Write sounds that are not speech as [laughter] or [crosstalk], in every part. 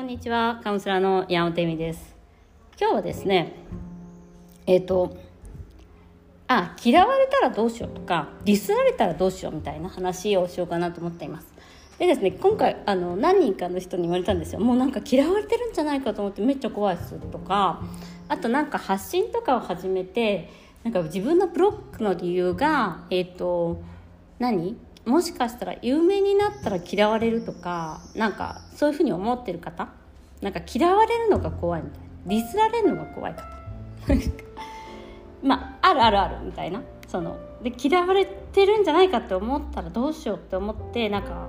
こんにちはカウンセラーの山本恵美です。今日はですねえっ、ー、とあ嫌われたらどうしようとかディスられたらどうしようみたいな話をしようかなと思っています。でですね今回あの何人かの人に言われたんですよ。もうなんか嫌われてるんじゃないかと思ってめっちゃ怖いですとかあとなんか発信とかを始めてなんか自分のブロックの理由がえっ、ー、と何？もしかしたら有名になったら嫌われるとかなんかそういうふうに思ってる方なんか嫌われるのが怖いみたいな。ディスられるのが怖い方 [laughs] まああるあるあるみたいな。そので嫌われてるんじゃないかって思ったらどうしようって思ってなんか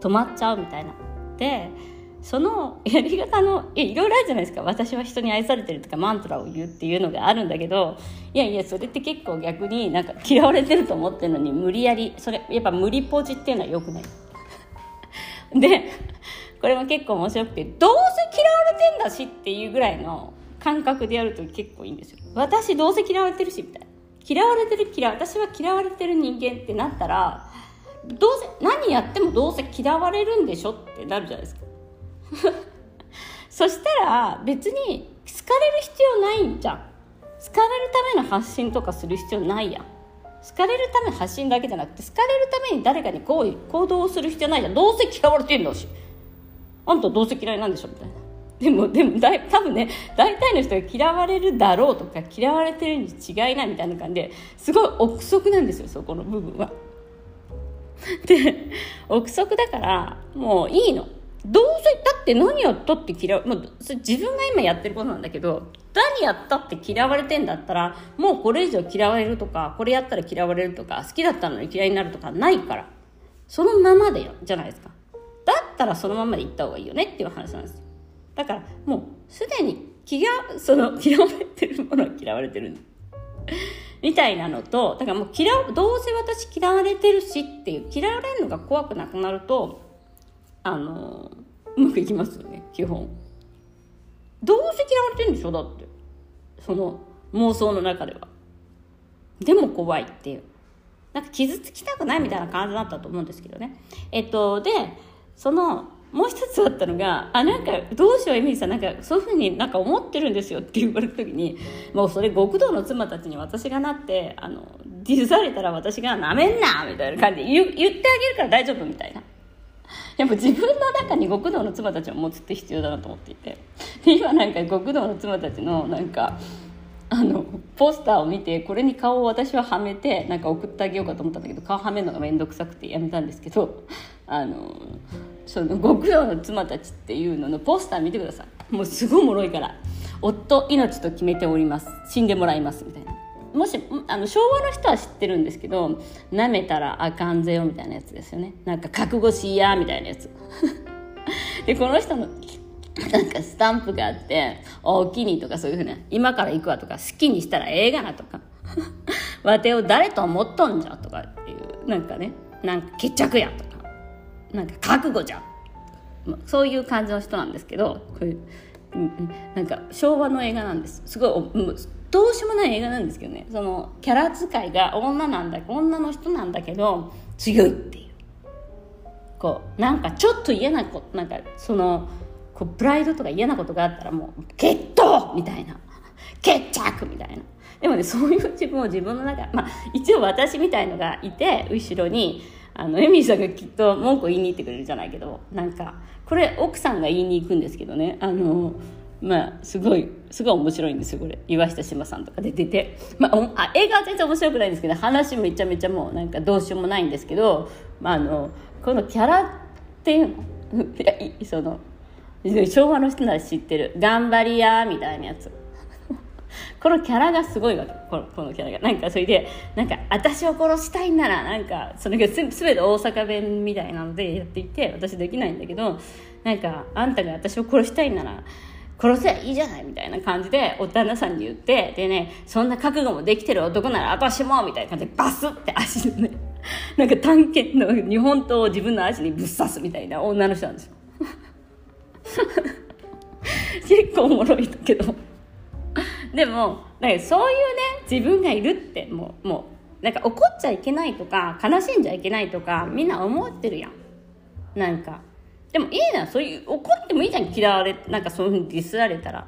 止まっちゃうみたいな。でその [laughs] やり方のいろいろあるじゃないですか。私は人に愛されてるとかマントラを言うっていうのがあるんだけどいやいやそれって結構逆になんか嫌われてると思ってるのに無理やりそれやっぱ無理ポジっていうのはよくない。[laughs] でこれも結構面白くてどうだしっていうぐらいの感覚でやると結構いいんですよ。私どうせ嫌われてるしみたいな。嫌われてる嫌私は嫌われてる人間ってなったらどうせ何やってもどうせ嫌われるんでしょってなるじゃないですか。[laughs] そしたら別に好かれる必要ないんじゃん。好かれるための発信とかする必要ないやん。好かれるための発信だけじゃなくて好かれるために誰かに行為行動をする必要ないじゃん。どうせ嫌われてんだし。あんたどうせ嫌いなんでしょみたいな。でもでもだい多分ね大体の人が嫌われるだろうとか嫌われてるに違いないみたいな感じですごい憶測なんですよそこの部分は。[laughs] で憶測だからもういいの。どうせだって何やったって嫌う、まあ、自分が今やってることなんだけど何やったって嫌われてんだったらもうこれ以上嫌われるとかこれやったら嫌われるとか好きだったのに嫌いになるとかないから。そのままでよじゃないですか。だったらそのままでいった方がいいよねっていう話なんです。よだからもうすでに気がその嫌われてるものは嫌われてるみたいなのとだからもう嫌どうせ私嫌われてるしっていう嫌われるのが怖くなくなるとあのうまくいきますよね基本。どうせ嫌われてるんでしょだって。その妄想の中では。でも怖いっていう。なんか傷つきたくないみたいな感じだったと思うんですけどね。えっとでそのもう一つあったのが、あ、なんか、どうしよう、エミリーさん、なんか、そういうふうになんか思ってるんですよって言われた時に、もうそれ極道の妻たちに私がなって、あの、ディスされたら私がなめんなみたいな感じで言言ってあげるから大丈夫みたいな。やっぱ自分の中に極道の妻たちを持つって必要だなと思っていて今なんか極道の妻たちのなんかあのポスターを見てこれに顔を私ははめてなんか送ってあげようかと思ったんだけど顔はめるのが面倒くさくてやめたんですけどあのその極道の妻たちっていうののポスター見てください。もうすごい脆いから。夫命と決めております。死んでもらいますみたいな。もしあの昭和の人は知ってるんですけど「なめたらあかんぜよ」みたいなやつですよね。なんか覚悟しやみたいなやつ。[laughs] でこの人のなんかスタンプがあって「おおきに」とかそういうふうな「今から行くわ」とか「好きにしたらええがな」とか「[laughs] わてを誰と思っとんじゃ」とかっていうなんかね。なんか決着やと。かなんか覚悟じゃんそういう感じの人なんですけどこういうなんか昭和の映画なんですすごいどうしようもない映画なんですけどねそのキャラ使いが女なんだ女の人なんだけど強いっていうこうなんかちょっと嫌なこなんかそのこうプライドとか嫌なことがあったらもう「決闘!」みたいな「決着!」みたいなでもねそういう自分を自分の中まあ一応私みたいのがいて後ろにあのエミーさんがきっと文句言いに行ってくれるじゃないけどなんかこれ奥さんが言いに行くんですけどね。あのまあすごいすごい面白いんですよこれ。岩下志麻さんとか出て、まあ、あ映画は全然面白くないんですけど話めちゃめちゃもうなんかどうしようもないんですけど、まあ、あのこのキャラっていうのいやその昭和の人なら知ってる「頑張りや」みたいなやつ。このキャラがすごいわけ。このこのキャラが。なんかそれでなんか私を殺したいんならなんかそれが全て大阪弁みたいなのでやっていて私できないんだけどなんかあんたが私を殺したいなら殺せばいいじゃないみたいな感じでお旦那さんに言ってでねそんな覚悟もできてる男なら私もみたいな感じでバスって足でね [laughs] なんか探検の日本刀を自分の足にぶっ刺すみたいな女の人なんですよ。[laughs] 結構おもろいんだけど。でもなんかそういうね自分がいるってもうもうなんか怒っちゃいけないとか悲しんじゃいけないとかみんな思ってるやん。なんか。でもいいなそういう怒ってもいいじゃん嫌われなんかそういうふうにディスられたら。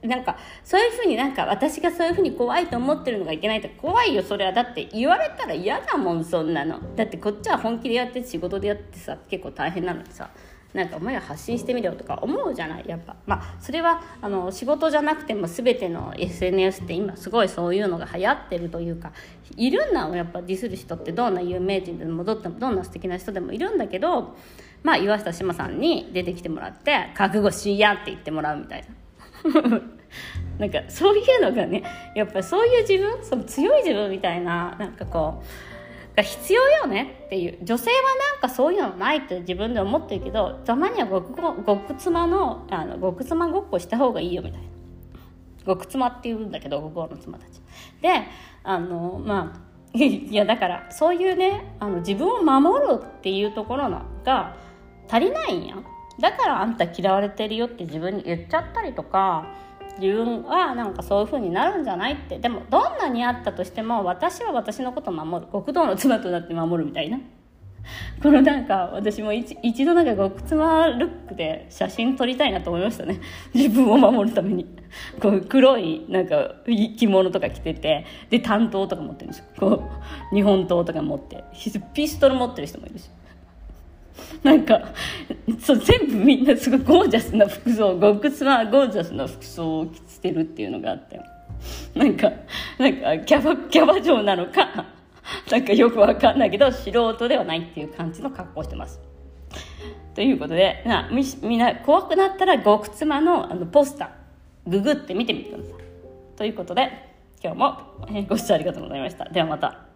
なんかそういうふうになんか私がそういうふうに怖いと思ってるのがいけないと怖いよそれは。だって言われたら嫌だもんそんなの。だってこっちは本気でやって仕事でやってさ結構大変なのにさ。なんかお前ら発信してみろとか思うじゃないやっぱ。まあそれはあの仕事じゃなくても全ての SNS って今すごいそういうのが流行ってるというかいるんだやっぱディスる人ってどんな有名人でもどどんな素敵な人でもいるんだけどまあ岩下志麻さんに出てきてもらって覚悟しやって言ってもらうみたいな。[laughs] なんかそういうのがねやっぱそういう自分その強い自分みたいななんかこうが必要よねっていう。女性はなんかそういうのないって自分で思ってるけどたまには極極妻のあの極妻ごっこした方がいいよみたいな。極妻って言うんだけど国王の妻たち。であのまあ [laughs] いやだからそういうねあの自分を守るっていうところのが足りないんや。だからあんた嫌われてるよって自分に言っちゃったりとか自分はなんかそういう風になるんじゃないって。でもどんなにあったとしても私は私のことを守る。極道の妻となって守るみたいな。[laughs] このなんか私も一一度なんか極妻ルックで写真撮りたいなと思いましたね。[laughs] 自分を守るために。こう黒いなんか着物とか着ててで担当とか持ってるんですよ。こう日本刀とか持ってピストル持ってる人もいるし。[laughs] なんかそう全部みんなすごいゴージャスな服装極妻ゴージャスな服装を着てるっていうのがあってなんかなんかキャバキャバ嬢なのか [laughs] なんかよくわかんないけど素人ではないっていう感じの格好してます。ということでなみみんな怖くなったら極妻のあのポスターググって見てみてください。ということで今日もご視聴ありがとうございました。ではまた。